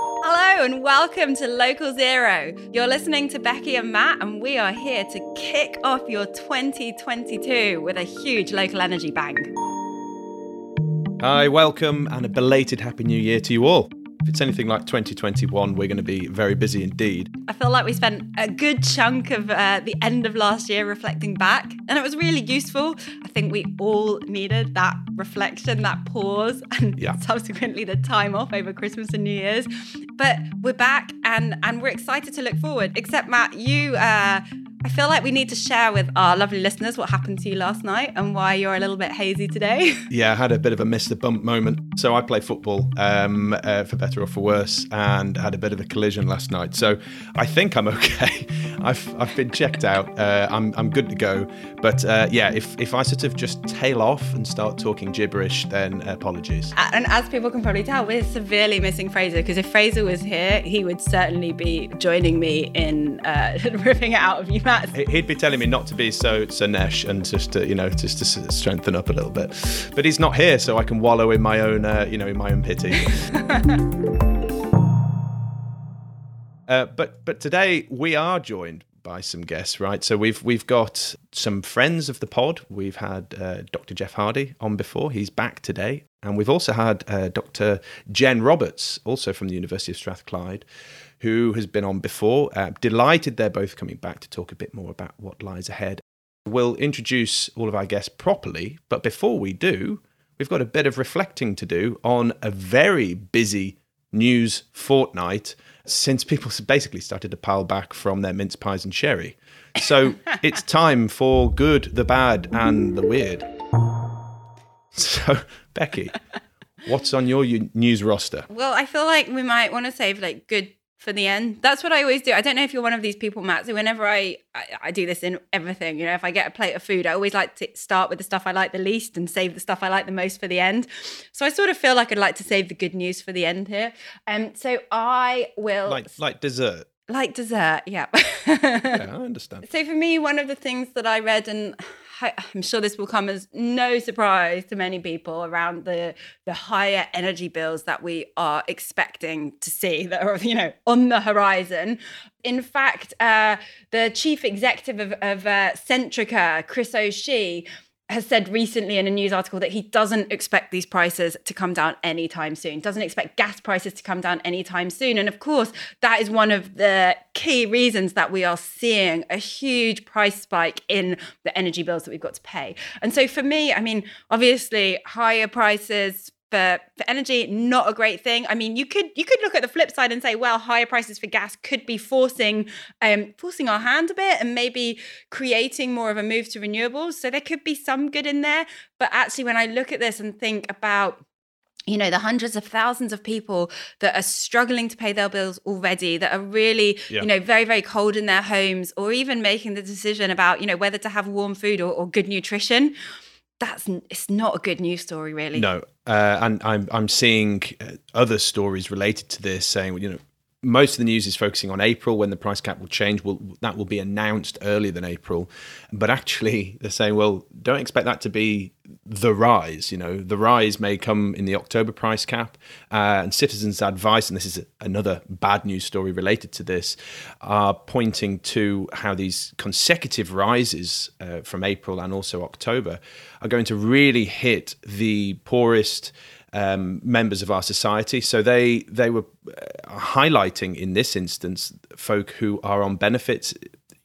Hello and welcome to Local Zero. You're listening to Becky and Matt, and we are here to kick off your 2022 with a huge local energy bang. Hi, welcome, and a belated Happy New Year to you all. If it's anything like 2021, we're going to be very busy indeed. I feel like we spent a good chunk of uh, the end of last year reflecting back, and it was really useful. I think we all needed that reflection, that pause, and yeah. subsequently the time off over Christmas and New Year's. But we're back, and and we're excited to look forward. Except Matt, you uh, I feel like we need to share with our lovely listeners what happened to you last night and why you're a little bit hazy today. Yeah, I had a bit of a miss the bump moment. So I play football um, uh, for better or for worse and had a bit of a collision last night. So I think I'm okay. I've, I've been checked out. Uh, I'm, I'm good to go. But uh, yeah, if, if I sort of just tail off and start talking gibberish, then apologies. And as people can probably tell, we're severely missing Fraser because if Fraser was here, he would certainly be joining me in uh, ripping it out of you He'd be telling me not to be so so nesh and just to, you know just to strengthen up a little bit, but he's not here, so I can wallow in my own uh, you know in my own pity. uh, but but today we are joined by some guests, right? So we've we've got some friends of the pod. We've had uh, Dr. Jeff Hardy on before. He's back today, and we've also had uh, Dr. Jen Roberts, also from the University of Strathclyde, who has been on before. Uh, delighted they're both coming back to talk a bit more about what lies ahead. We'll introduce all of our guests properly, but before we do, we've got a bit of reflecting to do on a very busy news fortnight since people basically started to pile back from their mince pies and sherry. So it's time for good, the bad, and the weird. So, Becky, what's on your news roster? Well, I feel like we might want to save like good for the end. That's what I always do. I don't know if you're one of these people, Matt. So whenever I, I, I do this in everything, you know, if I get a plate of food, I always like to start with the stuff I like the least and save the stuff I like the most for the end. So I sort of feel like I'd like to save the good news for the end here. Um, so I will like like dessert. Like dessert, yeah. yeah, I understand. So for me, one of the things that I read and I'm sure this will come as no surprise to many people around the the higher energy bills that we are expecting to see that are you know on the horizon. In fact, uh, the chief executive of, of uh, Centrica, Chris O'Shea has said recently in a news article that he doesn't expect these prices to come down anytime soon, doesn't expect gas prices to come down anytime soon. And of course, that is one of the key reasons that we are seeing a huge price spike in the energy bills that we've got to pay. And so for me, I mean, obviously, higher prices for, for energy not a great thing. I mean you could you could look at the flip side and say well higher prices for gas could be forcing um forcing our hand a bit and maybe creating more of a move to renewables. So there could be some good in there. But actually when i look at this and think about you know the hundreds of thousands of people that are struggling to pay their bills already that are really yeah. you know very very cold in their homes or even making the decision about you know whether to have warm food or, or good nutrition that's it's not a good news story really. No uh, and i'm i'm seeing uh, other stories related to this saying you know most of the news is focusing on April when the price cap will change. Will that will be announced earlier than April, but actually they're saying, well, don't expect that to be the rise. You know, the rise may come in the October price cap. Uh, and citizens' advice, and this is another bad news story related to this, are pointing to how these consecutive rises uh, from April and also October are going to really hit the poorest um, members of our society. So they they were uh, highlighting in this instance folk who are on benefits,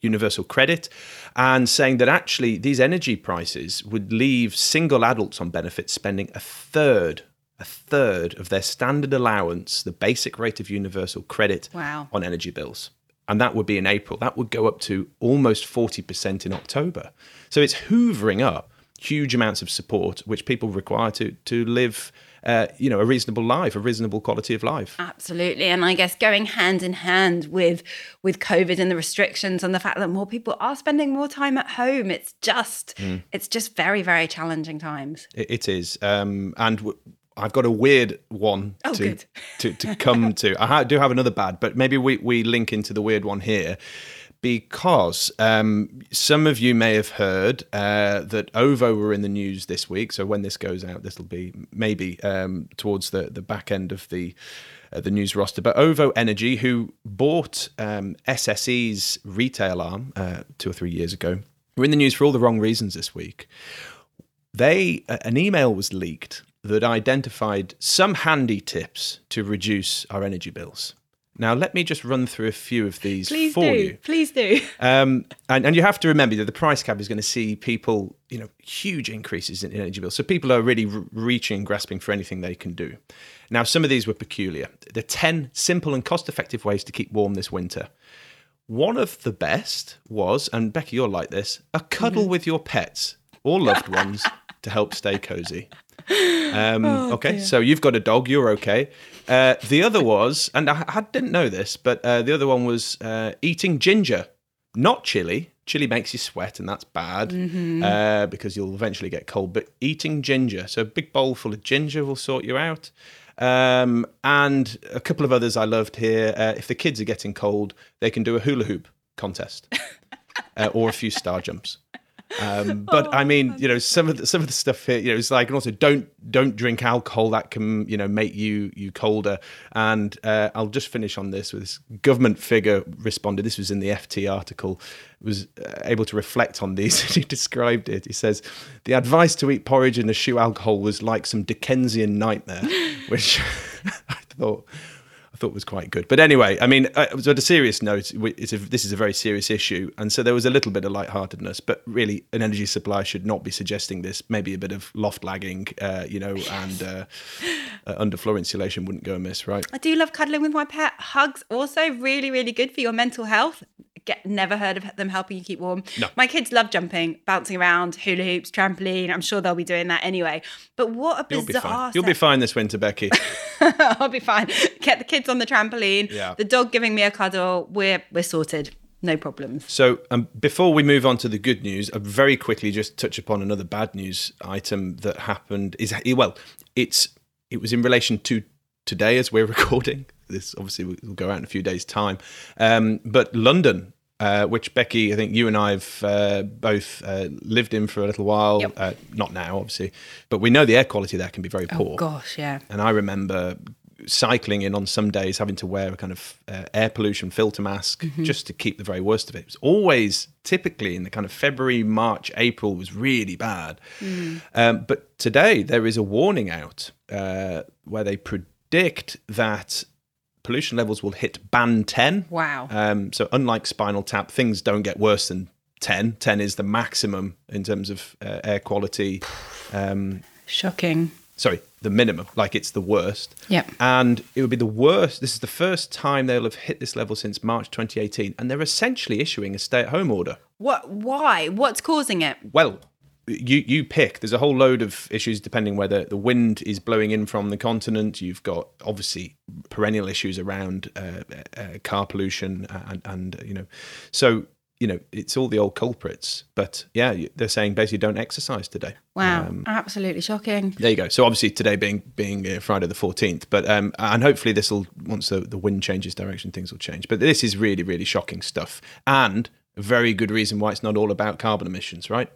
universal credit, and saying that actually these energy prices would leave single adults on benefits spending a third a third of their standard allowance, the basic rate of universal credit wow. on energy bills. And that would be in April. That would go up to almost 40% in October. So it's hoovering up huge amounts of support which people require to to live uh, you know, a reasonable life, a reasonable quality of life. Absolutely, and I guess going hand in hand with with COVID and the restrictions and the fact that more people are spending more time at home, it's just mm. it's just very very challenging times. it, it is, um, and. W- I've got a weird one oh, to, to, to come to. I ha- do have another bad, but maybe we, we link into the weird one here because um, some of you may have heard uh, that OVO were in the news this week. So when this goes out, this will be maybe um, towards the, the back end of the uh, the news roster. But OVO Energy, who bought um, SSE's retail arm uh, two or three years ago, were in the news for all the wrong reasons this week. They an email was leaked that identified some handy tips to reduce our energy bills. Now, let me just run through a few of these Please for do. you. Please do. Um, and, and you have to remember that the price cap is going to see people, you know, huge increases in energy bills. So people are really re- reaching and grasping for anything they can do. Now, some of these were peculiar. The 10 simple and cost effective ways to keep warm this winter. One of the best was, and Becky, you're like this, a cuddle mm-hmm. with your pets or loved ones to help stay cozy. Um, oh, okay, dear. so you've got a dog, you're okay. Uh, the other was, and I, I, didn't know this, but uh, the other one was uh, eating ginger, not chili. Chili makes you sweat, and that's bad mm-hmm. Uh, because you'll eventually get cold. But eating ginger, so a big bowl full of ginger will sort you out. Um, and a couple of others I loved here. Uh, if the kids are getting cold, they can do a hula hoop contest uh, or a few star jumps. Um, but oh, I mean, you know, some of the, some of the stuff here, you know, it's like, and also don't don't drink alcohol that can you know make you you colder. And uh, I'll just finish on this with this government figure responded. This was in the FT article. Was uh, able to reflect on these. he described it. He says the advice to eat porridge and eschew alcohol was like some Dickensian nightmare, which I thought I thought was quite good. But anyway, I mean, uh, so at a serious note, a, this is a very serious issue, and so there was a little bit of lightheartedness, but really, an energy supply should not be suggesting this. Maybe a bit of loft lagging, uh, you know, and uh, uh, underfloor insulation wouldn't go amiss, right? I do love cuddling with my pet. Hugs also really, really good for your mental health get never heard of them helping you keep warm. No. My kids love jumping, bouncing around, hula hoops, trampoline. I'm sure they'll be doing that anyway. But what a bizarre! You'll be fine, You'll be fine this winter, Becky. I'll be fine. Get the kids on the trampoline. Yeah. The dog giving me a cuddle. We're we're sorted. No problems. So, um, before we move on to the good news, I very quickly just touch upon another bad news item that happened. Is well, it's it was in relation to today as we're recording. This obviously will go out in a few days' time. Um, but London uh, which Becky, I think you and I've uh, both uh, lived in for a little while. Yep. Uh, not now, obviously, but we know the air quality there can be very oh, poor. Oh gosh, yeah. And I remember cycling in on some days having to wear a kind of uh, air pollution filter mask mm-hmm. just to keep the very worst of it. It was always typically in the kind of February, March, April was really bad. Mm. Um, but today there is a warning out uh, where they predict that pollution levels will hit band 10. Wow. Um, so, unlike Spinal Tap, things don't get worse than 10. 10 is the maximum in terms of uh, air quality. Um, Shocking. Sorry, the minimum, like it's the worst. Yep. And it would be the worst. This is the first time they'll have hit this level since March 2018. And they're essentially issuing a stay at home order. What? Why? What's causing it? Well, you you pick. There's a whole load of issues depending whether the wind is blowing in from the continent. You've got obviously perennial issues around uh, uh, car pollution and, and you know, so you know, it's all the old culprits. But yeah, they're saying basically don't exercise today. Wow, Um, absolutely shocking. there you go. So obviously today being being uh, Friday the fourteenth, but um, and hopefully this will once the, the wind changes direction, things will change. But this is really really shocking stuff, and a very good reason why it's not all about carbon emissions, right?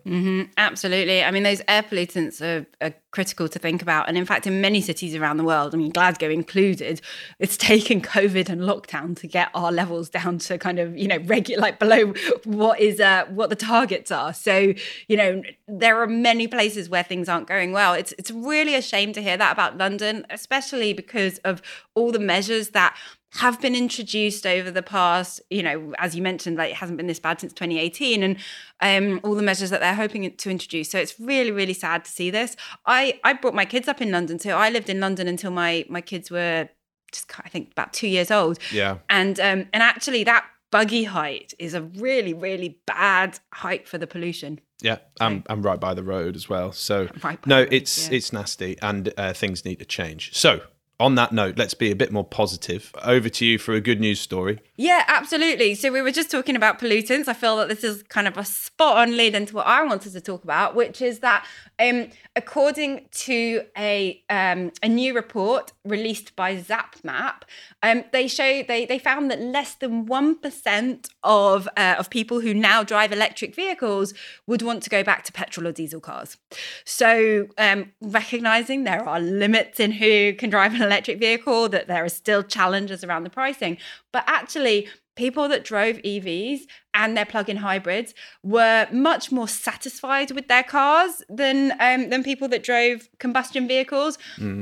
Absolutely. I mean, those air pollutants are, are critical to think about. And in fact, in many cities around the world, I mean, Glasgow included, it's taken COVID and lockdown to get our levels down to kind of, you know, regular, like below what is, uh, what the targets are. So, you know, there are many places where things aren't going well. It's, it's really a shame to hear that about London, especially because of all the measures that have been introduced over the past, you know, as you mentioned, like it hasn't been this bad since 2018, and um, all the measures that they're hoping to introduce. So it's really, really sad to see this. I I brought my kids up in London, so I lived in London until my my kids were just I think about two years old, Yeah. and um, and actually that buggy height is a really, really bad height for the pollution. Yeah, I'm, I'm right by the road as well. So Right no, road, it's yeah. it's nasty, and uh, things need to change. So on that note, let's be a bit more positive. Over to you for a good news story. Yeah, absolutely. So we were just talking about pollutants. I feel that this is kind of a spot on lead into what I wanted to talk about, which is that um, according to a um, a new report released by ZapMap, um, they show they they found that less than one percent of uh, of people who now drive electric vehicles would want to go back to petrol or diesel cars. So um, recognizing there are limits in who can drive an electric vehicle, that there are still challenges around the pricing, but actually people that drove EVs and their plug-in hybrids were much more satisfied with their cars than um, than people that drove combustion vehicles.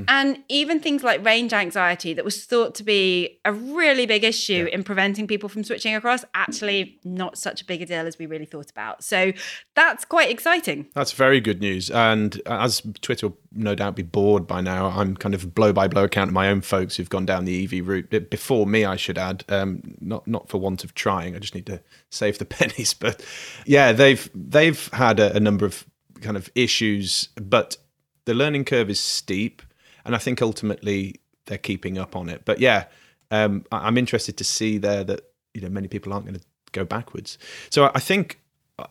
And even things like range anxiety, that was thought to be a really big issue in preventing people from switching across, actually not such a big a deal as we really thought about. So that's quite exciting. That's very good news. And as Twitter will no doubt be bored by now, I'm kind of blow by blow account of my own folks who've gone down the EV route before me. I should add, um, not not for want of trying. I just need to save the pennies. But yeah, they've they've had a, a number of kind of issues, but the learning curve is steep, and I think ultimately they're keeping up on it. But yeah, um, I- I'm interested to see there that you know many people aren't going to go backwards. So I think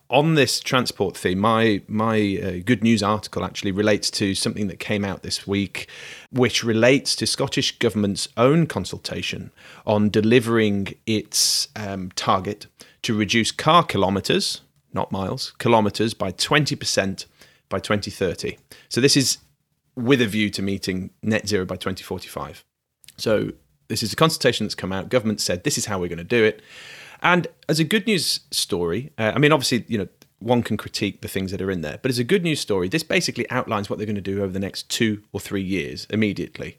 on this transport theme, my my uh, good news article actually relates to something that came out this week, which relates to Scottish government's own consultation on delivering its um, target to reduce car kilometres, not miles, kilometres by twenty percent by 2030. So this is with a view to meeting net zero by 2045. So this is a consultation that's come out. Government said this is how we're going to do it. And as a good news story, uh, I mean, obviously, you know, one can critique the things that are in there, but as a good news story, this basically outlines what they're going to do over the next two or three years immediately.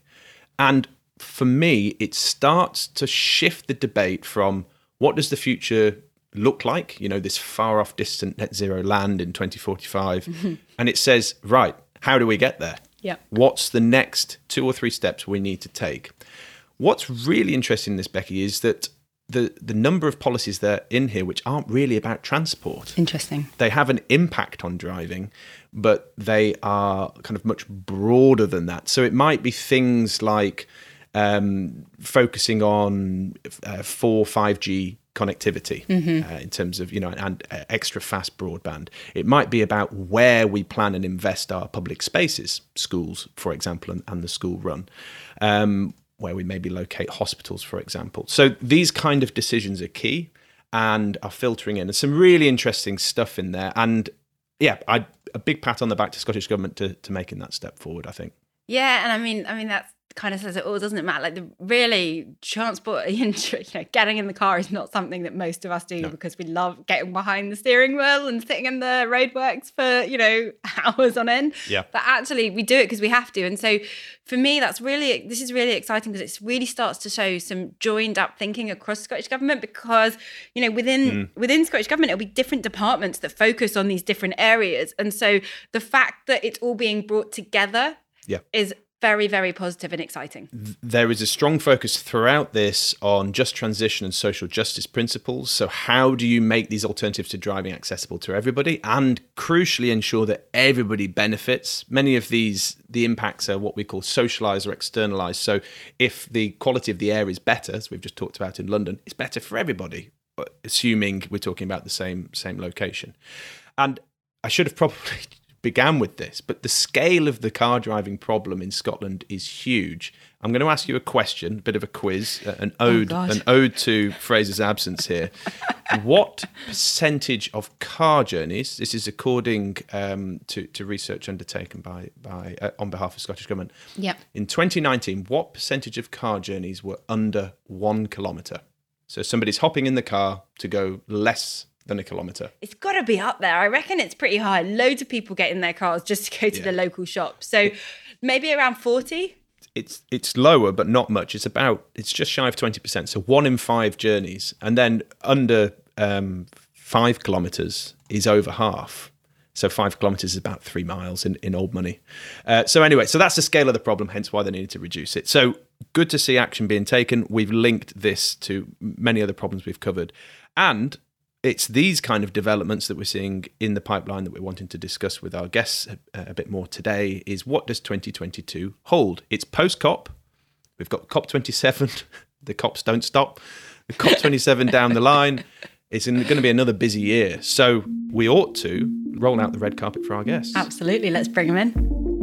And for me, it starts to shift the debate from what does the future look like, you know, this far off distant net zero land in 2045. Mm-hmm. And it says, right, how do we get there? Yeah. What's the next two or three steps we need to take? What's really interesting in this, Becky, is that the, the number of policies that are in here which aren't really about transport. Interesting. They have an impact on driving, but they are kind of much broader than that. So it might be things like um, focusing on uh, 4 5G connectivity uh, mm-hmm. uh, in terms of you know and uh, extra fast broadband. It might be about where we plan and invest our public spaces schools for example and, and the school run um, where we maybe locate hospitals for example. So these kind of decisions are key and are filtering in. And some really interesting stuff in there. And yeah I, a big pat on the back to scottish government to, to making that step forward i think. Yeah and i mean i mean that's kind of says it all, doesn't it, Matt? Like the really transport, you know, getting in the car is not something that most of us do because we love getting behind the steering wheel and sitting in the roadworks for you know hours on end. Yeah. But actually, we do it because we have to, and so for me, that's really this is really exciting because it really starts to show some joined up thinking across Scottish government because you know within hmm. within Scottish government it'll be different departments that focus on these different areas, and so the fact that it's all being brought together Yeah. is very, very positive and exciting. There is a strong focus throughout this on just transition and social justice principles. So, how do you make these alternatives to driving accessible to everybody and crucially ensure that everybody benefits? Many of these, the impacts are what we call socialized or externalized. So, if the quality of the air is better, as we've just talked about in London, it's better for everybody. Uh, assuming we're talking about the same same location. And I should have probably began with this, but the scale of the car driving problem in Scotland is huge. I'm going to ask you a question, a bit of a quiz, an Oh, ode, God. an ode to Fraser's absence here. what percentage of car journeys? This is according um, to, to research undertaken by by uh, on behalf of Scottish government. Yep. In 2019, what percentage of car journeys were under one kilometre? So somebody's hopping in the car to go less than a kilometre. It's got to be up there. I reckon it's pretty high. Loads of people get in their cars just to go to Yeah. the local shop. So maybe around 40. it's it's lower but not much it's about it's just shy of 20% so one in five journeys and then under um, five kilometers is over half so five kilometers is about three miles in, in old money uh, so anyway so that's the scale of the problem hence why they needed to reduce it so good to see action being taken we've linked this to many other problems we've covered and it's these kind of developments that we're seeing in the pipeline that we're wanting to discuss with our guests a, a bit more today is what does 2022 hold? It's post cop we've got cop 27 the cops don't stop. The cop 27 down the line it's going to be another busy year. So we ought to roll out the red carpet for our guests. Absolutely. Let's bring them in.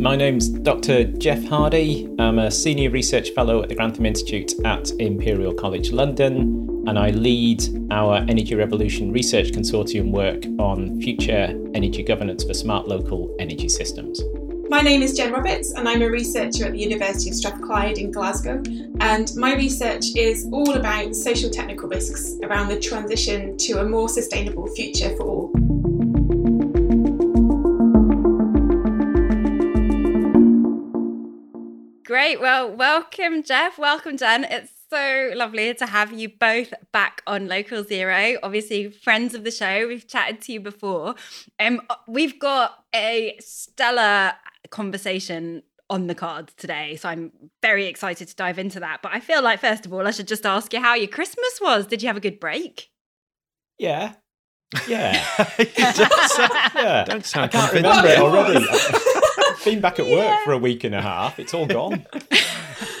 My name's Dr. Jeff Hardy. I'm a senior research fellow at the Grantham Institute at Imperial College London, and I lead our Energy Revolution Research Consortium work on future energy governance for smart local energy systems. My name is Jen Roberts, and I'm a researcher at the University of Strathclyde in Glasgow. And my research is all about social technical risks around the transition to a more sustainable future for all. Great. Well, welcome, Jeff. Welcome, Jen. It's so lovely to have you both back on Local Zero. Obviously, friends of the show. We've chatted to you before. Um, we've got a stellar conversation on the cards today, so I'm very excited to dive into that. But I feel like first of all, I should just ask you how your Christmas was. Did you have a good break? Yeah. Yeah. don't, sound, Yeah. don't sound I can't remember it already. I've been back at work for a week and a half. It's all gone.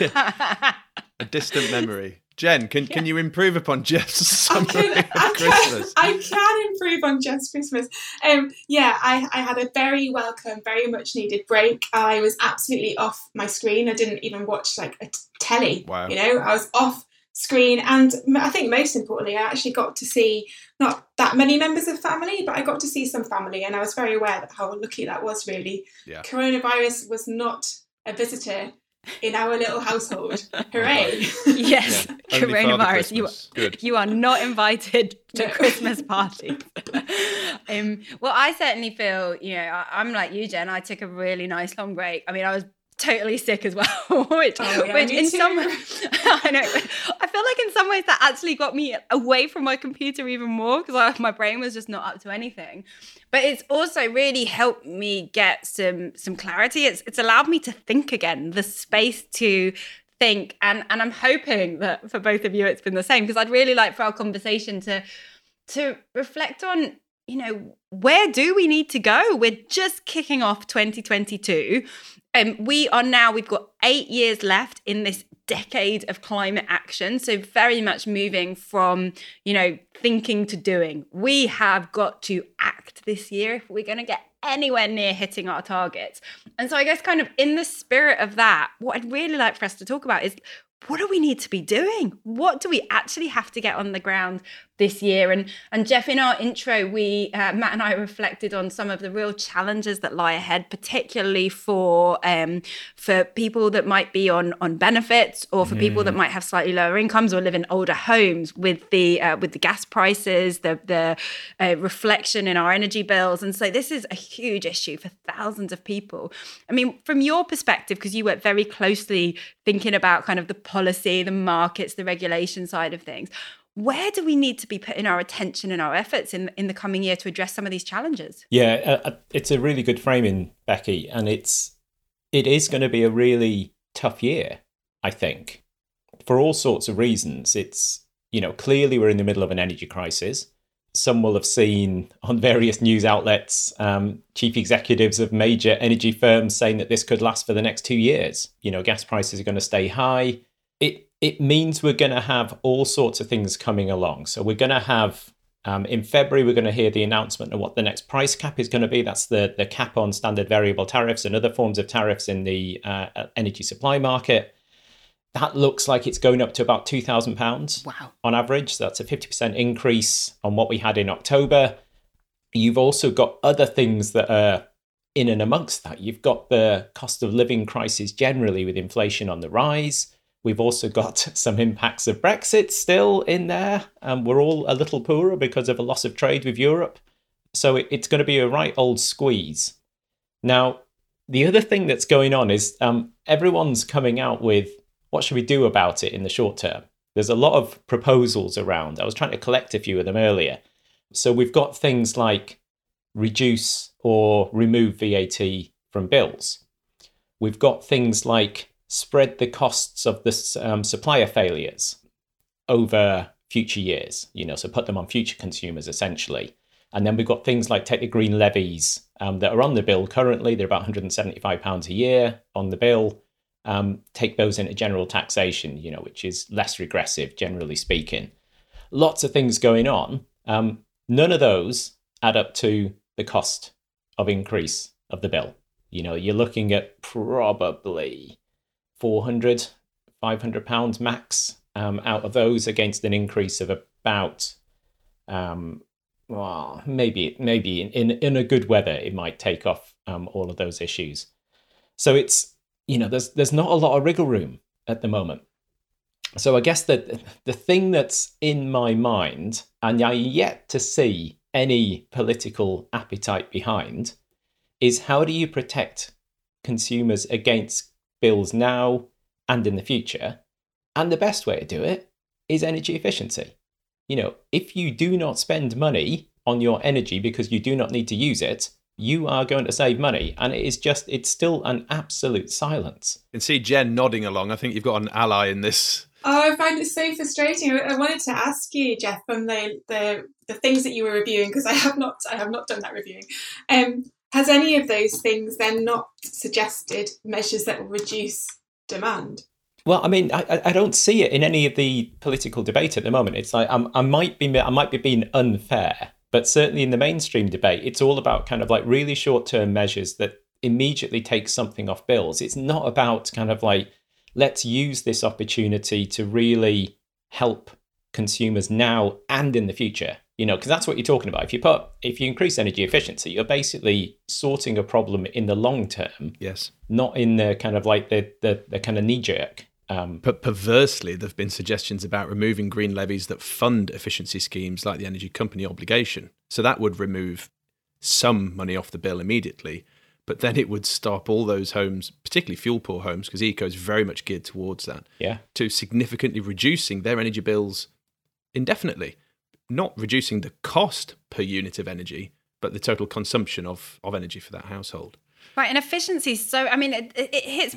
a distant memory jen can, can you improve upon jeff's I can, of I, christmas can, I can improve on Jeff's Christmas. Um, yeah, I, I had a very welcome, very much needed break. I was absolutely off my screen. I didn't even watch like a t- telly. Wow. You know, I was off screen, and m- I think most importantly, I actually got to see not that many members of family, but I got to see some family, and I was very aware that how lucky that was. Really, Yeah. coronavirus was not a visitor in our little household. Hooray! yes, Yeah, coronavirus. You, Good. you are not invited to No. Christmas parties. um, well, I certainly feel, you know, I, I'm like you, Jen. I took a really nice long break. I mean, I was totally sick as well, which, Oh, yeah, which in too. some, I know, I feel like in some ways that actually got me away from my computer even more because my brain was just not up to anything. But it's also really helped me get some some clarity. It's it's allowed me to think again, the space to think and and I'm hoping that for both of you it's been the same because I'd really like for our conversation to to reflect on you know where do we need to go? We're just kicking off 2022 and um, we are now we've got 8 years left in this decade of climate action so very much moving from you know thinking to doing. We have got to act this year if we're going to get anywhere near hitting our targets. And so i guess kind of in the spirit of that what i'd really like for us to talk about is what do we need to be doing? What do we actually have to get on the ground this year? And and Jeff, in our intro, we uh, Matt and I reflected on some of the real challenges that lie ahead, particularly for um, for people that might be on on benefits or for people that might have slightly lower incomes or live in older homes with the uh, with the gas prices, the the uh, reflection in our energy bills, and so this is a huge issue for thousands of people. I mean, from your perspective, because you work very closely thinking about kind of the policy, the markets, the regulation side of things. Where do we need to be putting our attention and our efforts in in the coming year to address some of these challenges? Yeah, uh, uh, it's a really good framing, Becky, and it's it is going to be a really tough year, I think, for all sorts of reasons. It's you know clearly we're in the middle of an energy crisis. Some will have seen on various news outlets um, chief executives of major energy firms saying that this could last for the next two years. You know, gas prices are going to stay high. It it means we're going to have all sorts of things coming along. So we're going to have um, in February, we're going to hear the announcement of what the next price cap is going to be. That's the, the cap on standard variable tariffs and other forms of tariffs in the uh, energy supply market. That looks like it's going up to about £2,000 Wow. on average. So that's a 50% increase on what we had in October. You've also got other things that are in and amongst that. You've got the cost of living crisis generally with inflation on the rise. We've also got some impacts of Brexit still in there. And we're all a little poorer because of a loss of trade with Europe. So it, it's going to be a right old squeeze. Now, the other thing that's going on is um, everyone's coming out with what should we do about it in the short term? There's a lot of proposals around. I was trying to collect a few of them earlier. So we've got things like reduce or remove VAT from bills. We've got things like spread the costs of the um, supplier failures over future years, you know, so put them on future consumers essentially. And then we've got things like take the green levies um, that are on the bill currently, they're about £175 a year on the bill. Um, take those into general taxation, you know, which is less regressive, generally speaking. Lots of things going on. Um, none of those add up to the cost of increase of the bill. You know, you're looking at probably 400, 500 pounds max um, out of those against an increase of about, um, well, maybe maybe in, in, in a good weather it might take off um, all of those issues. So it's you know there's there's not a lot of wriggle room at the moment. So I guess that the thing that's in my mind, and I yet to see any political appetite behind, is how do you protect consumers against bills now and in the future? And the best way to do it is energy efficiency. You know, if you do not spend money on your energy because you do not need to use it, you are going to save money. And it is just, it's still an absolute silence. You can see Jen nodding along. I think you've got an ally in this. Oh, I find it so frustrating. I wanted to ask you, Jeff, on the the, the things that you were reviewing because I have not I have not done that reviewing. Um, has any of those things then not suggested measures that will reduce demand? Well, I mean, I, I don't see it in any of the political debate at the moment. It's like I'm, I might be I might be being unfair, but certainly in the mainstream debate, it's all about kind of like really short term measures that immediately take something off bills. It's not about kind of like let's use this opportunity to really help consumers now and in the future you know because that's what you're talking about if you put if you increase energy efficiency you're basically sorting a problem in the long term Yes. not in the kind of like the the, the kind of knee jerk um, But perversely, there have been suggestions about removing green levies that fund efficiency schemes like the energy company obligation. So that would remove some money off the bill immediately, but then it would stop all those homes, particularly fuel poor homes, because eco is very much geared towards that, yeah to significantly reducing their energy bills indefinitely. Not reducing the cost per unit of energy, but the total consumption of, of energy for that household. Right, and efficiency. So, I mean, it, it hits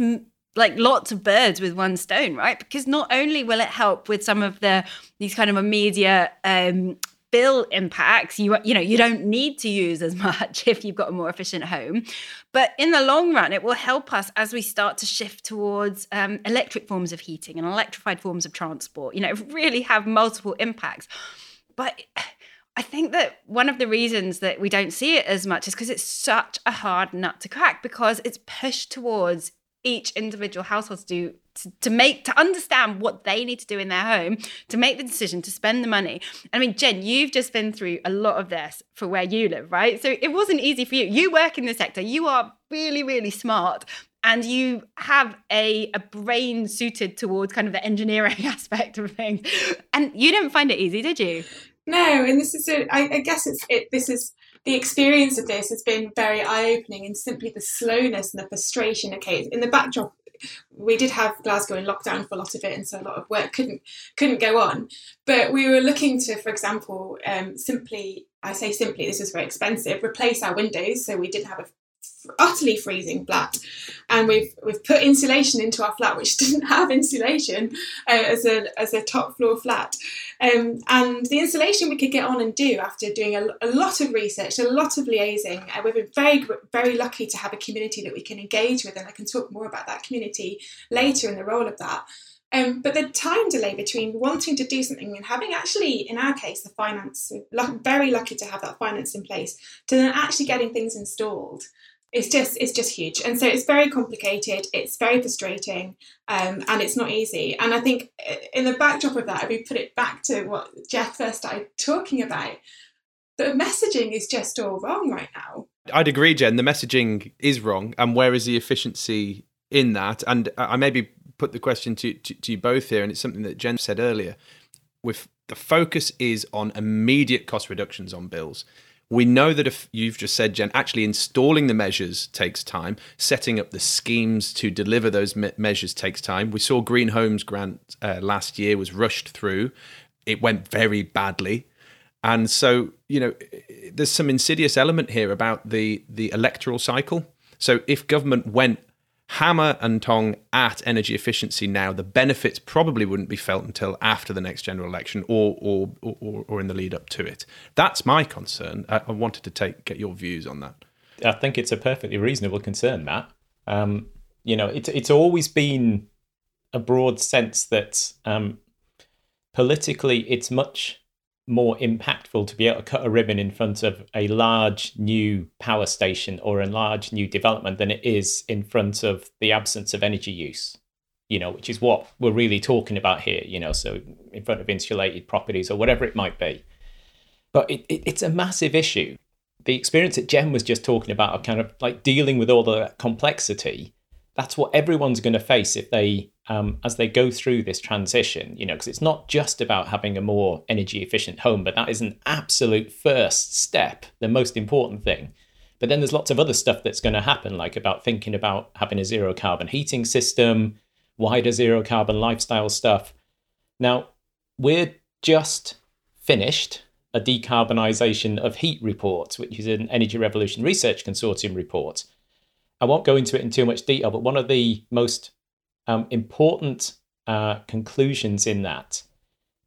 like lots of birds with one stone, right? Because not only will it help with some of the these kind of immediate um, bill impacts, you you know, you don't need to use as much if you've got a more efficient home, but in the long run, it will help us as we start to shift towards um, electric forms of heating and electrified forms of transport. You know, really have multiple impacts, but. I think that one of the reasons that we don't see it as much is because it's such a hard nut to crack because it's pushed towards each individual household to do to, to make to understand what they need to do in their home to make the decision to spend the money. I mean, Jen, you've just been through a lot of this for where you live, right? So it wasn't easy for you. You work in the sector. You are really, really smart. And you have a, a brain suited towards kind of the engineering aspect of things. And you didn't find it easy, did you? No, and this is a, I, I guess it's it. This is the experience of this has been very eye opening, and simply the slowness and the frustration. Okay, in the backdrop, we did have Glasgow in lockdown for a lot of it, and so a lot of work couldn't couldn't go on. But we were looking to, for example, um, simply. I say simply, this was very expensive. Replace our windows, so we did have a utterly freezing flat, and we've we've put insulation into our flat, which didn't have insulation uh, as a as a top floor flat. Um, and the insulation we could get on and do after doing a, a lot of research, a lot of liaising. Uh, we've been very very lucky to have a community that we can engage with, and I can talk more about that community later in the role of that. Um, but the time delay between wanting to do something and having actually, in our case, the finance, very lucky to have that finance in place, to then actually getting things installed it's just it's just huge. And so it's very complicated it's very frustrating um, and it's not easy. And i think uh, in the backdrop of that if we put it back to what jeff first started talking about the messaging is just all wrong right now. I'd agree jen the messaging is wrong and where is the efficiency in that? And i maybe put the question to, to, to you both here and it's something that jen said earlier. With the focus is on immediate cost reductions on bills we know that if you've just said, Jen, actually installing the measures takes time, setting up the schemes to deliver those me- measures takes time. We saw Green Homes Grant uh, last year was rushed through, it went very badly. And so, you know, there's some insidious element here about the the electoral cycle. So if government went hammer and tong at energy efficiency now, the benefits probably wouldn't be felt until after the next general election or or or, or in the lead up to it. That's my concern. I, I, wanted to take get your views on that. I think it's a perfectly reasonable concern, Matt. Um, you know, it's it's always been a broad sense that um, politically it's much more impactful to be able to cut a ribbon in front of a large new power station or a large new development than it is in front of the absence of energy use you know which is what we're really talking about here you know so in front of insulated properties or whatever it might be. But it, it, it's a massive issue. The experience that jen was just talking about of kind of like dealing with all the complexity that's what everyone's going to face if they um, as they go through this transition you know because it's not just about having a more energy efficient home but that is an absolute first step the most important thing. But then there's lots of other stuff that's going to happen like about thinking about having a zero carbon heating system wider zero carbon lifestyle stuff. Now we're just finished a decarbonisation of heat report which is an energy revolution research consortium report I won't go into it in too much detail, but one of the most um, important uh, conclusions in that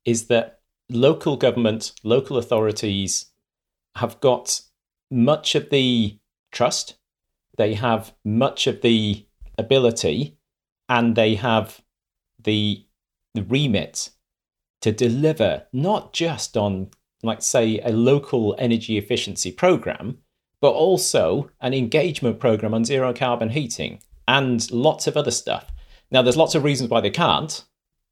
is that local government, local authorities have got much of the trust, they have much of the ability, and they have the, the remit to deliver not just on, like, say, a local energy efficiency program, but also an engagement program on zero carbon heating and lots of other stuff. Now, there's lots of reasons why they can't.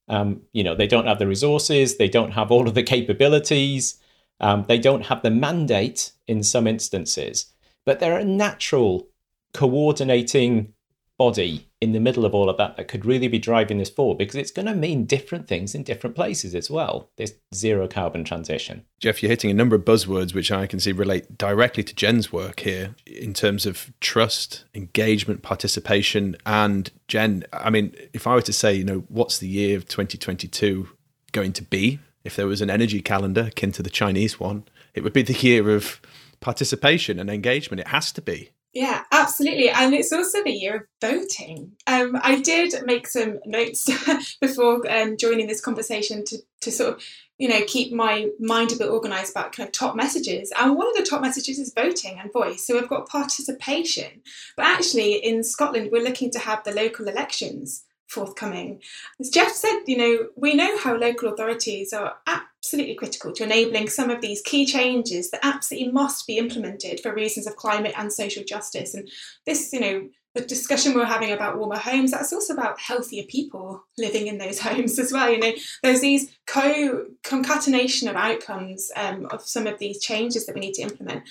Um, you know, they don't have the resources, they don't have all of the capabilities, um, they don't have the mandate in some instances, but they're a natural coordinating body in the middle of all of that that could really be driving this forward because it's going to mean different things in different places as well. This zero carbon transition. Jeff you're hitting a number of buzzwords which i can see relate directly to jen's work here in terms of trust engagement participation and jen i mean if i were to say you know what's the year of 2022 going to be? If there was an energy calendar akin to the chinese one it would be the year of participation and engagement. It has to be yeah, absolutely. And it's also the year of voting. Um, I did make some notes before um, joining this conversation to, to sort of, you know, keep my mind a bit organized about kind of top messages. And one of the top messages is voting and voice. So we've got participation. But actually, in Scotland, we're looking to have the local elections forthcoming. As Jeff said, you know, we know how local authorities are absolutely critical to enabling some of these key changes that absolutely must be implemented for reasons of climate and social justice. And this, you know, the discussion we're having about warmer homes, that's also about healthier people living in those homes as well. You know, there's these co concatenation of outcomes um, of some of these changes that we need to implement.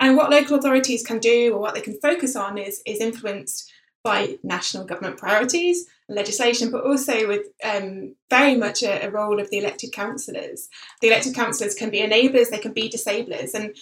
And what local authorities can do or what they can focus on is, is influenced by national government priorities, legislation, but also with um, very much a, a, role of the elected councillors. The elected councillors can be enablers, they can be disablers, and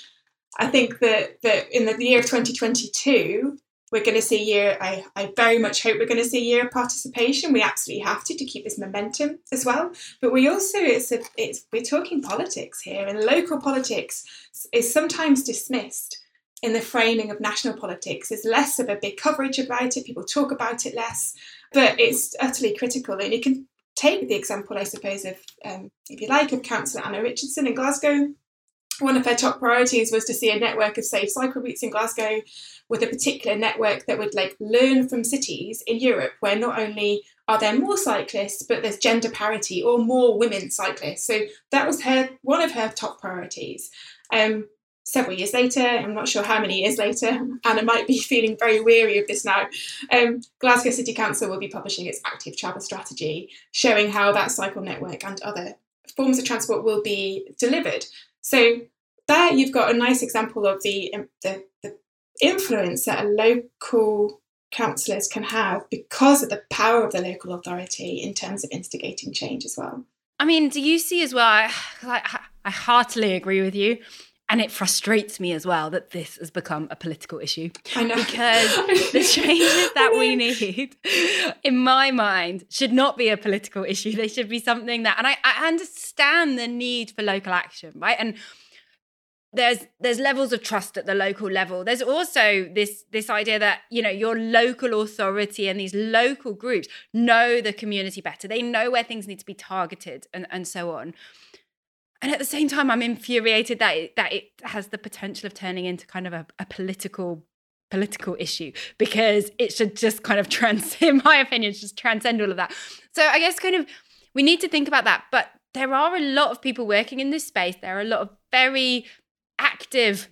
I think that that in the year of 2022, we're going to see year. I, I very much hope we're going to see year of participation. We absolutely have to to keep this momentum as well. But we also it's a, it's we're talking politics here, and local politics is sometimes dismissed in the framing of national politics. There's less of a big coverage about it, people talk about it less, but it's utterly critical. And you can take the example, I suppose, of, um, if you like, of Councillor Anna Richardson in Glasgow. One of her top priorities was to see a network of safe cycle routes in Glasgow with a particular network that would like learn from cities in Europe where not only are there more cyclists, but there's gender parity or more women cyclists? So that was her one of her top priorities. Um, several years later, I'm not sure how many years later, Anna might be feeling very weary of this now. Um, Glasgow City Council will be publishing its active travel strategy, showing how that cycle network and other forms of transport will be delivered. So there you've got a nice example of the, um, the, the influence that a local councillors can have because of the power of the local authority in terms of instigating change as well. I mean, do you see as well? I, I, I heartily agree with you. And it frustrates me as well that this has become a political issue. I know. Because the changes that we need, in my mind, should not be a political issue. They should be something that, and I, I understand the need for local action, right? And there's there's levels of trust at the local level there's also this this idea that you know your local authority and these local groups know the community better they know where things need to be targeted and and so on and at the same time i'm infuriated that it, that it has the potential of turning into kind of a, a political political issue because it should just kind of trans in my opinion just transcend all of that. So i guess kind of we need to think about that but there are a lot of people working in this space. There are a lot of very active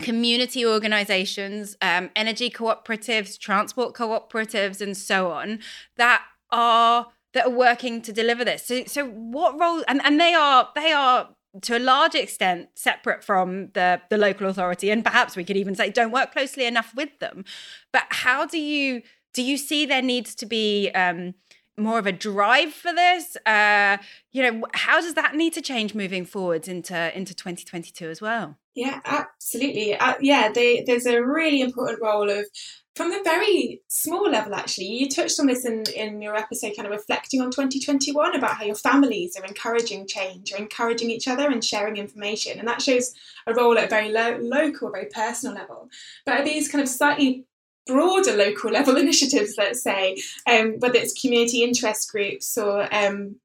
community organizations, um, energy cooperatives, transport cooperatives, and so on that are that are working to deliver this. So, so what role? And and they are they are to a large extent separate from the the local authority, and perhaps we could even say don't work closely enough with them. But how do you do you see there needs to be um, more of a drive for this uh you know how does that need to change moving forwards into into 2022 as well yeah absolutely. Uh, yeah they, there's a really important role of from the very small level actually you touched on this in in your episode kind of reflecting on 2021 about how your families are encouraging change or encouraging each other and sharing information and that shows a role at a very low, local very personal level. But are these kind of slightly broader local level initiatives, let's say, um, whether it's community interest groups or um,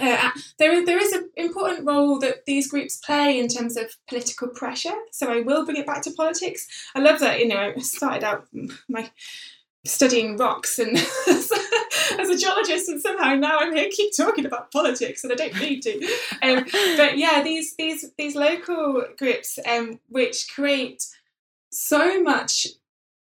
uh, there, there is an important role that these groups play in terms of political pressure. So I will bring it back to politics. I love that, you know, I started out my studying rocks and as a geologist and somehow now I'm here keep talking about politics and I don't need to. Um, but yeah, these these these local groups um, which create so much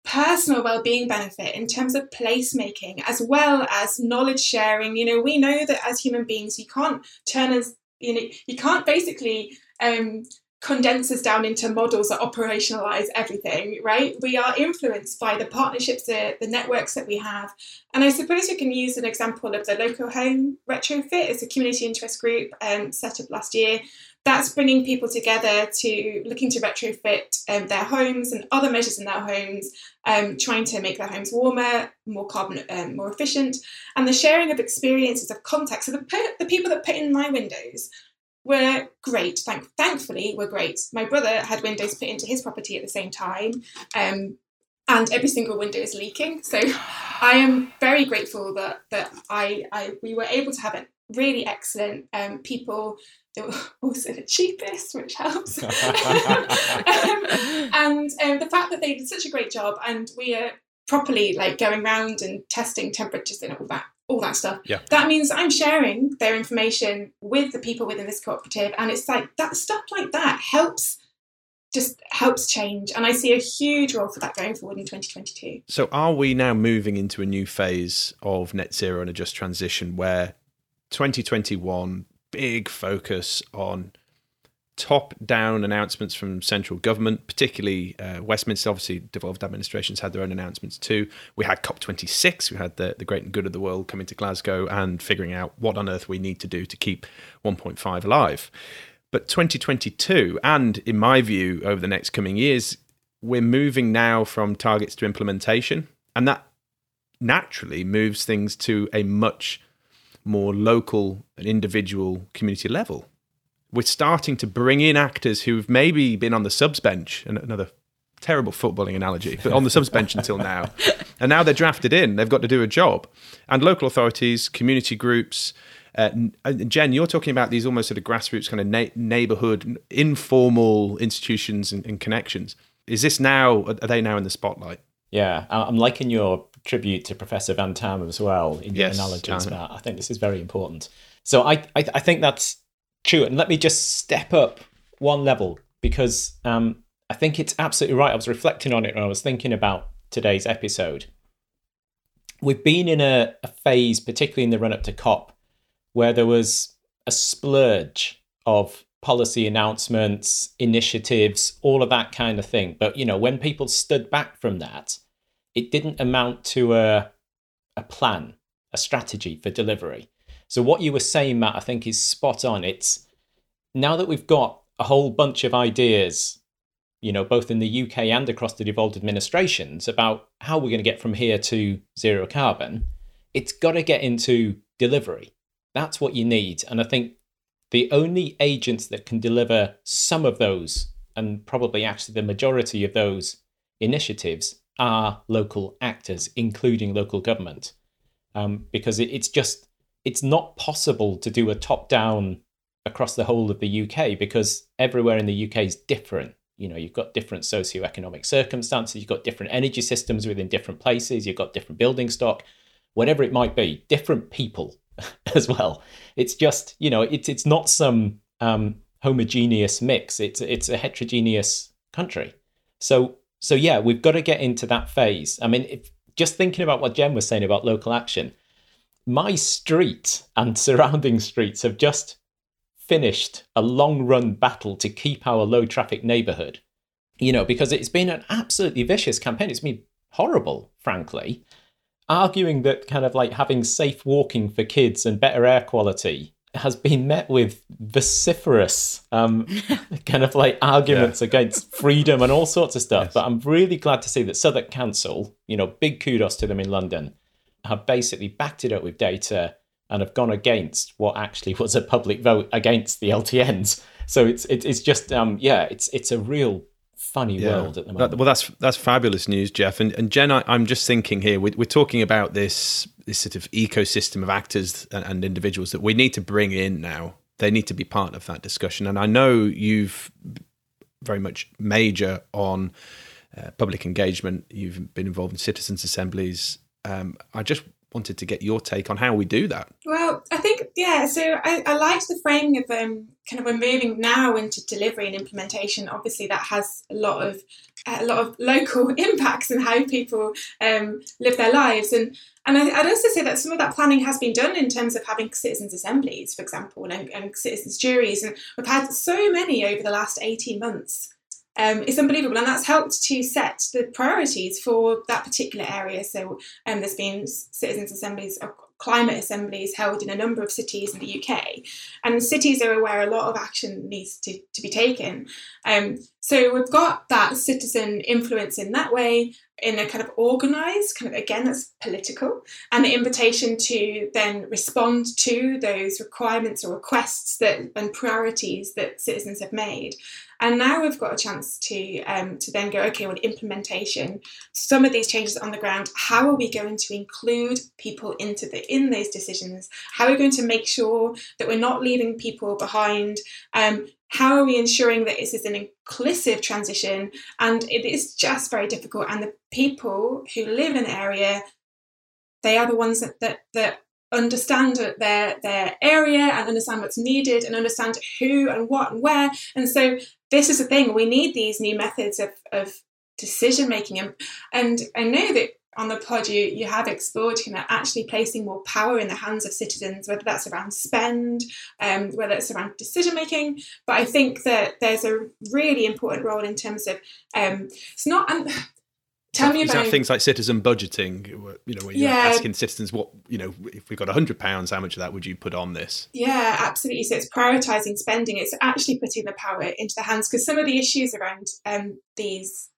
personal well-being benefit in terms of placemaking as well as knowledge sharing. You know we know that as human beings you can't turn as you know you can't basically um, condense us down into models that operationalize everything right? We are influenced by the partnerships the, the networks that we have. And i suppose we can use an example of the local home retrofit it's a community interest group um, set up last year that's bringing people together to looking to retrofit um, their homes and other measures in their homes, um, trying to make their homes warmer, more carbon, um, more efficient, and the sharing of experiences of context. So the, the people that put in my windows were great. Thank, thankfully, were great. My brother had windows put into his property at the same time, um, and every single window is leaking. So I am very grateful that that I, I we were able to have really excellent um, people they were also the cheapest, which helps. um, and um, the fact that they did such a great job, and we are properly like going around and testing temperatures and all that, all that stuff. Yeah. That means I'm sharing their information with the people within this cooperative, and it's like that stuff like that helps just helps change. And I see a huge role for that going forward in 2022. So, are we now moving into a new phase of net zero and a just transition where 2021 big focus on top down announcements from central government, particularly uh, Westminster. Obviously, devolved administrations had their own announcements too. We had COP26, we had the, the great and good of the world coming to Glasgow and figuring out what on earth we need to do to keep 1.5 alive. But 2022, and in my view, over the next coming years, we're moving now from targets to implementation. And that naturally moves things to a much more local and individual community level. We're starting to bring in actors who've maybe been on the subs bench, another terrible footballing analogy, but on the subs bench until now. And now they're drafted in, they've got to do a job. And local authorities, community groups, uh, Jen, you're talking about these almost sort of grassroots kind of na- neighborhood, informal institutions and, and, connections. Is this now, are they now in the spotlight? Yeah, I'm liking your tribute to Professor Van Tam as well in Yes, your analogies, Jan. Matt. I think this is very important. So I, I, I think that's true. And let me just step up one level because um, I think it's absolutely right. I was reflecting on it when I was thinking about today's episode. We've been in a, a phase, particularly in the run up to COP, where there was a splurge of policy announcements, initiatives, all of that kind of thing. But you know, when people stood back from that, it didn't amount to a a plan, a strategy for delivery. So what you were saying, Matt, I think is spot on. It's now that we've got a whole bunch of ideas, you know, both in the UK and across the devolved administrations about how we're going to get from here to zero carbon, it's got to get into delivery. That's what you need. And I think the only agents that can deliver some of those, and probably actually the majority of those initiatives, are local actors, including local government. Um, because it, it's just, it's not possible to do a top down across the whole of the UK because everywhere in the UK is different. You know, you've got different socioeconomic circumstances, you've got different energy systems within different places, you've got different building stock, whatever it might be, different people as well. It's just, you know, it's it's not some um, homogeneous mix. It's it's a heterogeneous country. So so yeah, we've got to get into that phase. I mean, if, just thinking about what Jen was saying about local action, my street and surrounding streets have just finished a long run battle to keep our low traffic neighborhood. You know, because it's been an absolutely vicious campaign. It's been horrible, frankly. Arguing that kind of like having safe walking for kids and better air quality has been met with vociferous um, kind of like arguments against freedom and all sorts of stuff. Yes. But I'm really glad to see that Southwark Council, you know, big kudos to them in London, have basically backed it up with data and have gone against what actually was a public vote against the LTNs. So it's it, it's just um yeah, it's it's a real funny world at the That- moment. well, that's that's fabulous news, Jeff. And, and Jen, I, I'm just thinking here. We're, we're talking about this this sort of ecosystem of actors and, and individuals that we need to bring in now. They need to be part of that discussion. And I know you've very much major on uh, public engagement. You've been involved in citizens' assemblies. Um, I just wanted to get your take on how we do that. Well, I think yeah. So I, I liked the framing of um, kind of we're moving now into delivery and implementation. Obviously, that has a lot of a lot of local impacts and how people um, live their lives. And and I, I'd also say that some of that planning has been done in terms of having citizens' assemblies, for example, and, and citizens' juries. And we've had so many over the last eighteen months. Um, it's unbelievable, and that's helped to set the priorities for that particular area. So, um, there's been citizens' assemblies, uh, climate assemblies held in a number of cities in the UK, and cities are aware a lot of action needs to, to be taken. Um, so we've got that citizen influence in that way, in a kind of organised, kind of again that's political, and the invitation to then respond to those requirements or requests that and priorities that citizens have made. And now we've got a chance to um, to then go, okay, well, implementation. Some of these changes on the ground. How are we going to include people into the in those decisions? How are we going to make sure that we're not leaving people behind? Um, how are we ensuring that this is an inclusive transition? And it is just very difficult. And the people who live in an area, they are the ones that that, that understand their their area and understand what's needed and understand who and what and where. And so this is the thing. We need these new methods of, of decision making. And and I know that on the pod you you have explored you know actually placing more power in the hands of citizens whether that's around spend um, whether it's around decision making but i think that there's a really important role in terms of um, it's not um, tell me about things like citizen budgeting? You know, where you're Yeah. asking citizens what you know. If we got a hundred pounds, how much of that would you put on this? Yeah, absolutely. So it's prioritizing spending. It's actually putting the power into the hands because some of the issues around um, these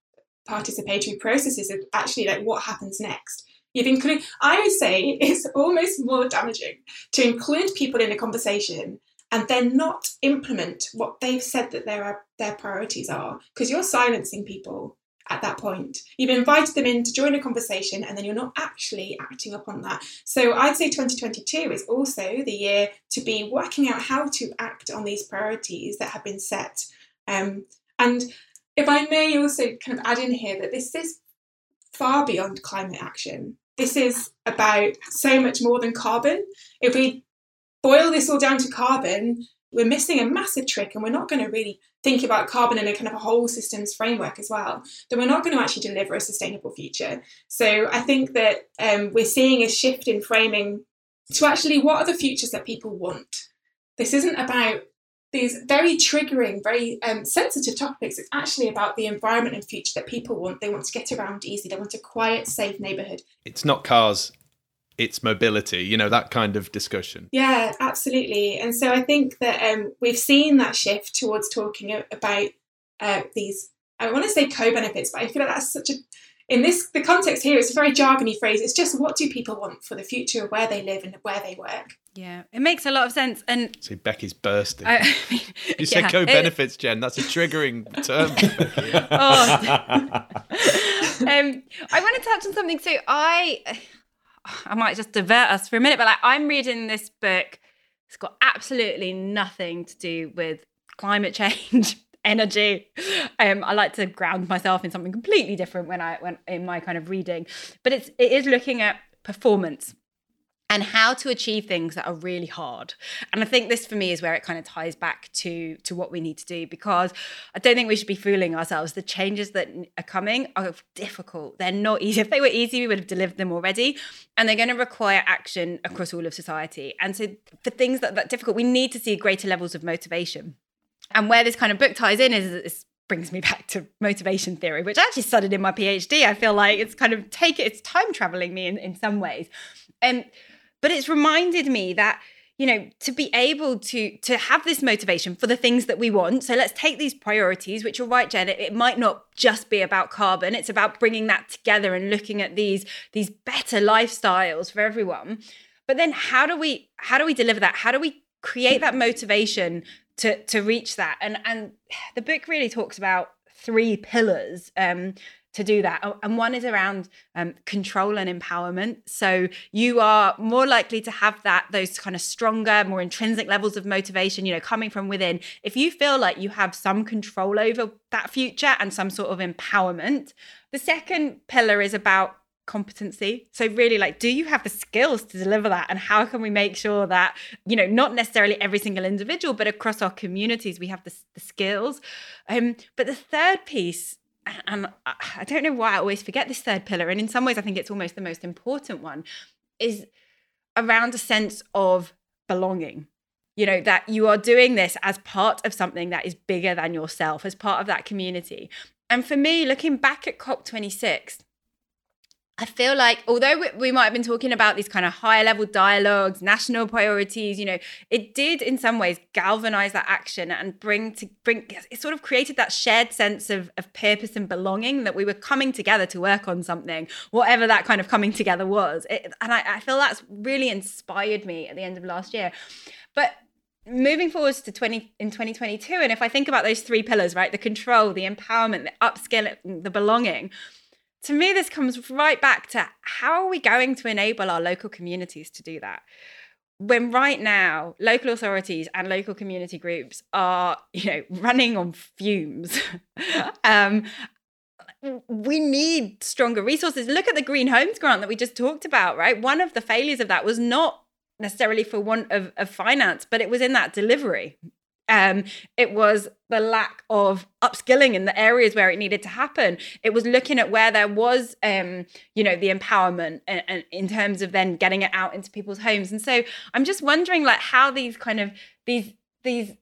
participatory processes of actually like what happens next. You've included. I would say it's almost more damaging to include people in a conversation and then not implement what they've said that their their priorities are because you're silencing people at that point. You've invited them in to join a conversation and then you're not actually acting upon that. So I'd say 2022 is also the year to be working out how to act on these priorities that have been set. Um, and if I may also kind of add in here that this is far beyond climate action. this is about so much more than carbon. If we boil this all down to carbon, we're missing a massive trick and we're not going to really think about carbon in a kind of a whole systems framework as well, then we're not going to actually deliver a sustainable future. So I think that um, we're seeing a shift in framing to actually what are the futures that people want. This isn't about these very triggering, very um, sensitive topics. It's actually about the environment and future that people want. They want to get around easy. They want a quiet, safe neighborhood. It's not cars its mobility, you know, that kind of discussion. Yeah, absolutely. And so I think that um, we've seen that shift towards talking about uh, these, I want to say co benefits, but I feel like that's such a, in this, the context here, it's a very jargony phrase. It's just what do people want for the future of where they live and where they work. Yeah, it makes a lot of sense. And see, Becky's bursting. I, I mean, you yeah, said co-benefits, Jen. That's a triggering term. oh. um, I want to touch on something. So I, I might just divert us for a minute, but like I'm reading this book. It's got absolutely nothing to do with climate change, energy. Um, I like to ground myself in something completely different when I when in my kind of reading. But it's it is looking at performance and how to achieve things that are really hard. And i think this for me is where it kind of ties back to to what we need to do because i don't think we should be fooling ourselves. The changes that are coming are difficult. They're not easy. If they were easy we would have delivered them already and they're going to require action across all of society. And so for things that that difficult we need to see greater levels of motivation. And where this kind of book ties in is, is brings me back to motivation theory, which I actually studied in my PhD. I feel like it's kind of take it, it's time traveling me in, in some ways. And but it's reminded me that you know to be able to to have this motivation for the things that we want so let's take these priorities which are right jen it, it, might not just be about carbon it's about bringing that together and looking at these these better lifestyles for everyone. But then how do we how do we deliver that? How do we create that motivation to to reach that? And and the book really talks about three pillars um to do that. And one is around um, control and empowerment. So you are more likely to have that, those kind of stronger, more intrinsic levels of motivation, you know, coming from within. If you feel like you have some control over that future and some sort of empowerment. The second pillar is about competency. So really like do you have the skills to deliver that and how can we make sure that you know not necessarily every single individual but across our communities we have the, the skills. Um but the third piece and I don't know why I always forget this third pillar. And in some ways, I think it's almost the most important one, is around a sense of belonging. You know, that you are doing this as part of something that is bigger than yourself, as part of that community. And for me, looking back at COP26, I feel like although we might have been talking about these kind of higher level dialogues, national priorities, you know, it did in some ways galvanize that action and bring to bring it sort of created that shared sense of, of purpose and belonging that we were coming together to work on something, whatever that kind of coming together was. It, and I, I feel that's really inspired me at the end of last year. But moving forwards to 20 in 2022 and if i think about those three pillars right the control the empowerment the upskill the belonging to me, this comes right back to how are we going to enable our local communities to do that? When right now, local authorities and local community groups are, you know, running on fumes. um, we need stronger resources. Look at the Green Homes Grant that we just talked about, right? One of the failures of that was not necessarily for want of, of finance, but it was in that delivery. Um, it was the lack of upskilling in the areas where it needed to happen. It was looking at where there was, um, you know, the empowerment and, and in terms of then getting it out into people's homes. And so I'm just wondering, like, how these kind of these these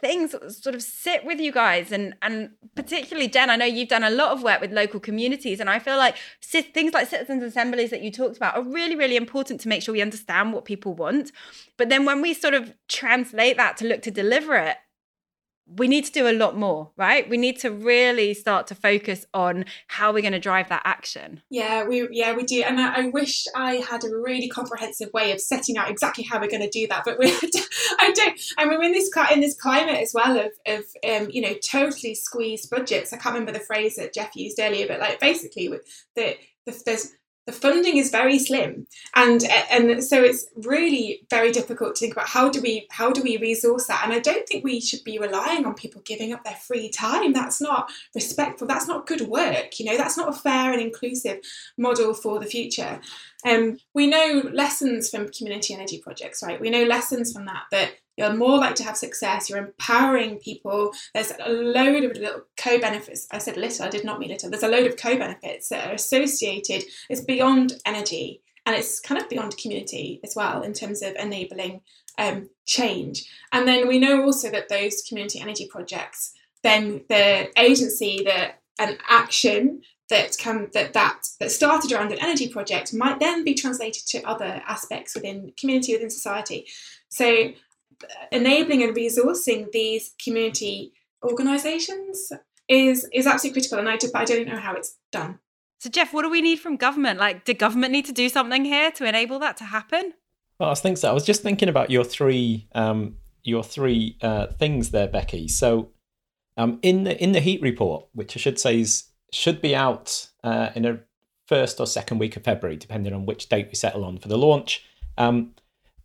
things sort of sit with you guys and and particularly Jen I know you've done a lot of work with local communities and I feel like things like citizens assemblies that you talked about are really really important to make sure we understand what people want. But then when we sort of translate that to look to deliver it we need to do a lot more, right? We need to really start to focus on how we're going to drive that action. Yeah, we yeah we do, and I, I wish I had a really comprehensive way of setting out exactly how we're going to do that. But we, I don't. And we're in this in this climate as well of of um, you know totally squeezed budgets. I can't remember the phrase that Jeff used earlier, but like basically the there's the funding is very slim. And and so it's really very difficult to think about how do we how do we resource that? And i don't think we should be relying on people giving up their free time. That's not respectful. That's not good work you know? That's not a fair and inclusive model for the future. Um, we know lessons from community energy projects right? We know lessons from that that you're more likely to have success. You're empowering people. There's a load of little co benefits. I said little, I did not mean little. There's a load of co benefits that are associated. It's beyond energy and it's kind of beyond community as well in terms of enabling um, change. And then we know also that those community energy projects, then the agency, the an action that come that that that started around an energy project might then be translated to other aspects within community within society. So enabling and resourcing these community organisations is is absolutely critical, and I, I don't know how it's done. So, Jeff, what do we need from government? Like, did government need to do something here to enable that to happen? Well, I was thinking so. I was just thinking about your three um, your three uh, things there, Becky. So, um, in the in the heat report, which I should say is should be out uh, in a first or second week of February, depending on which date we settle on for the launch. Um,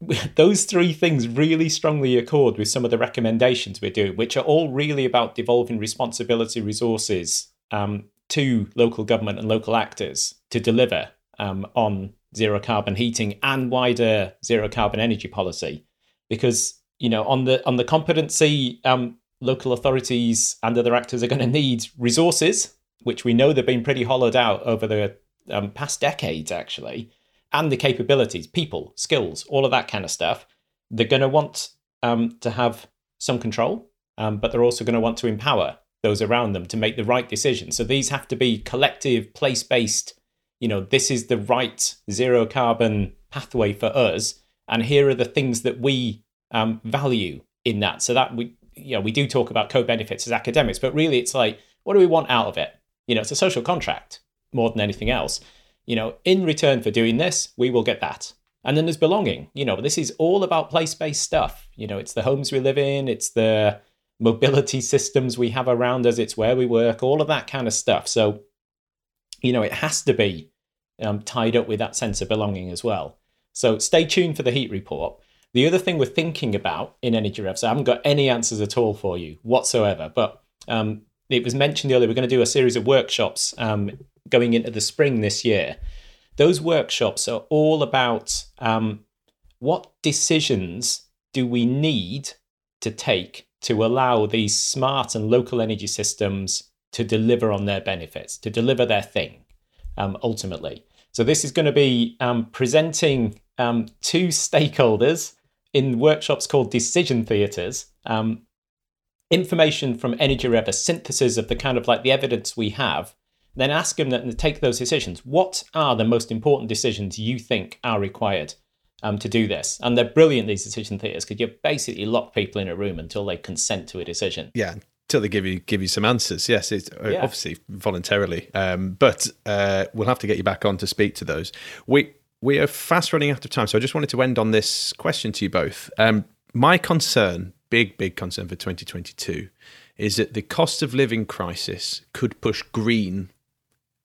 those three things really strongly accord with some of the recommendations we're doing, which are all really about devolving responsibility resources um, to local government and local actors to deliver um, on zero carbon heating and wider zero carbon energy policy. Because you know, on the on the competency, um, local authorities and other actors are going to need resources, which we know they've been pretty hollowed out over the um, past decades, actually and the capabilities, people, skills, all of that kind of stuff, they're going to want um, to have some control, um, but they're also going to want to empower those around them to make the right decisions. So these have to be collective, place based. You know, this is the right zero carbon pathway for us, and here are the things that we um, value in that. So that we, you know, we do talk about co-benefits as academics, but really it's like, what do we want out of it? You know, it's a social contract more than anything else you know, in return for doing this, we will get that. And then there's belonging. You know, this is all about place based stuff. You know, it's the homes we live in, it's the mobility systems we have around us, it's where we work, all of that kind of stuff. So, you know, it has to be um, tied up with that sense of belonging as well. So stay tuned for the heat report. The other thing we're thinking about in Energy Revs, I haven't got any answers at all for you whatsoever, but um, it was mentioned earlier, we're going to do a series of workshops um, going into the spring this year. Those workshops are all about um, what decisions do we need to take to allow these smart and local energy systems to deliver on their benefits, to deliver their thing um, ultimately. So, this is going to be um, presenting um, to stakeholders in workshops called decision theatres um, information from Energy Rev, a synthesis of the kind of like the evidence we have then ask them to take those decisions. What are the most important decisions you think are required um, to do this? And they're brilliant, these decision theatres, because you basically lock people in a room until they consent to a decision. Yeah, until they give you give you some answers. Yes, it's uh, yeah. obviously voluntarily, um, but uh, we'll have to get you back on to speak to those. We we are fast running out of time, so I just wanted to end on this question to you both. Um, my concern, big big concern for 2022, is that the cost of living crisis could push green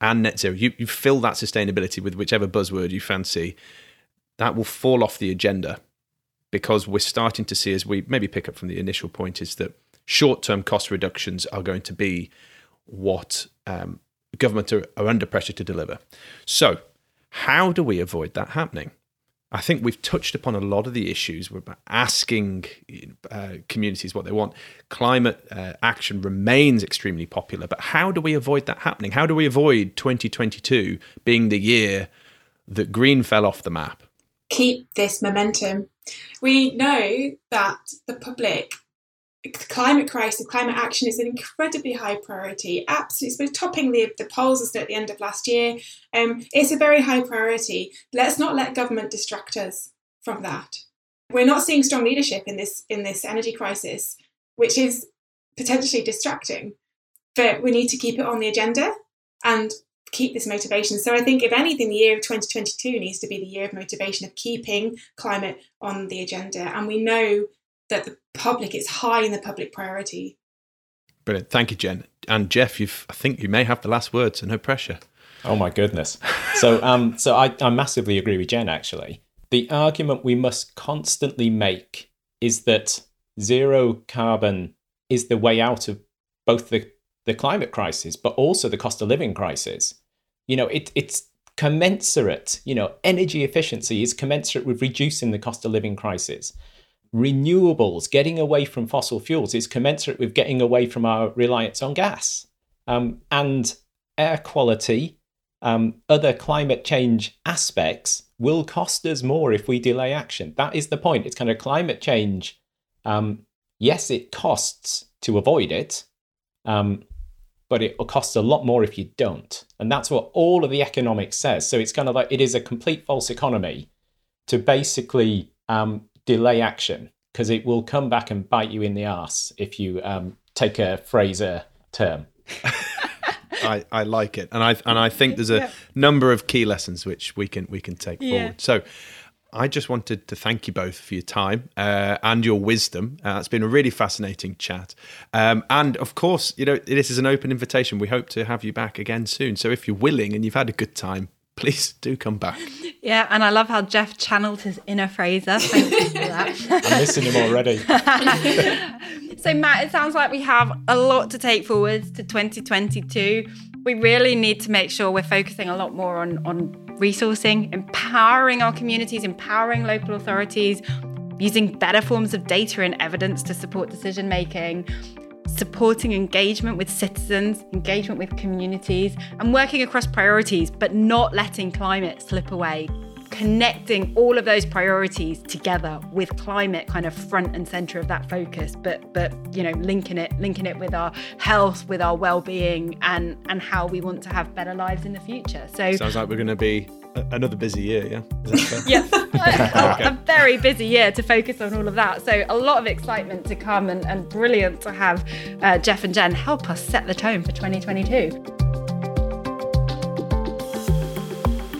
and net zero, you, you fill that sustainability with whichever buzzword you fancy, that will fall off the agenda because we're starting to see, as we maybe pick up from the initial point, is that short term cost reductions are going to be what um, government are, are under pressure to deliver. So, how do we avoid that happening? I think we've touched upon a lot of the issues. We're asking uh, communities what they want. Climate uh, action remains extremely popular, but how do we avoid that happening? How do we avoid 2022 being the year that green fell off the map? Keep this momentum. We know that the public climate crisis, climate action is an incredibly high priority. Absolutely, it's topping the, the polls at the end of last year. Um, it's a very high priority. Let's not let government distract us from that. We're not seeing strong leadership in this in this energy crisis, which is potentially distracting. But we need to keep it on the agenda and keep this motivation. So I think, if anything, the year of 2022 needs to be the year of motivation of keeping climate on the agenda. And we know that the public it's high in the public priority. Brilliant, thank you, Jen and Jeff. You've I think you may have the last word, so no pressure. Oh my goodness. So um so I, I massively agree with Jen actually. The argument we must constantly make is that zero carbon is the way out of both the, the climate crisis but also the cost of living crisis. You know, it it's commensurate, you know, energy efficiency is commensurate with reducing the cost of living crisis. Renewables, getting away from fossil fuels, is commensurate with getting away from our reliance on gas. Um, and air quality, um, other climate change aspects will cost us more if we delay action. That is the point. It's kind of climate change. Um, yes, it costs to avoid it, um, but it costs a lot more if you don't. And that's what all of the economics says. So it's kind of like it is a complete false economy to basically um, delay action because it will come back and bite you in the ass if you um, take a Fraser term. I, I like it, and I and I think there's a yeah. number of key lessons which we can we can take yeah. forward. So, I just wanted to thank you both for your time uh, and your wisdom. Uh, it's been a really fascinating chat, um, and of course, you know this is an open invitation. We hope to have you back again soon. So, if you're willing and you've had a good time, please do come back. Yeah, and I love how Jeff channeled his inner Fraser. Thank you for that. I'm missing him already. so, Matt, it sounds like we have a lot to take forwards to 2022. We really need to make sure we're focusing a lot more on, on resourcing, empowering our communities, empowering local authorities, using better forms of data and evidence to support decision making supporting engagement with citizens, engagement with communities, and working across priorities, but not letting climate slip away. Connecting all of those priorities together with climate kind of front and center of that focus, but but you know linking it linking it with our health, with our well-being, and and how we want to have better lives in the future. So sounds like we're going to be another busy year, yeah? yes, a, a, very busy year to focus on all of that. So a lot of excitement to come and, and brilliant to have uh, Jeff and Jen help us set the tone for 2022.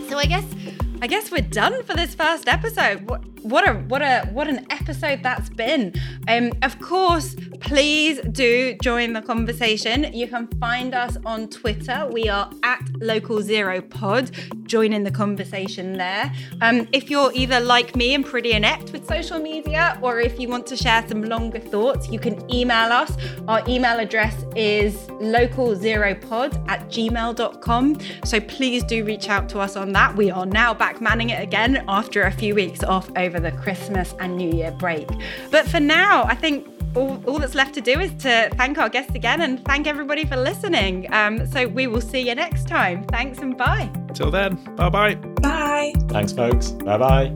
So I guess I guess we're done for this first episode. What, what a what a what an episode that's been. Um, of course, please do join the conversation. You can find us on Twitter. We are at Local Zero Pod. Join in the conversation there. Um, if you're either like me and pretty inept with social media, or if you want to share some longer thoughts, you can email us. Our email address is localzeropod at gmail.com. So please do reach out to us on that. We are now back manning it again after a few weeks off over the Christmas and New Year break. But for now, I think all, all, that's left to do is to thank our guests again and thank everybody for listening. Um, so we will see you next time. Thanks and bye. Till then, bye bye. Bye. Thanks, folks. Bye bye.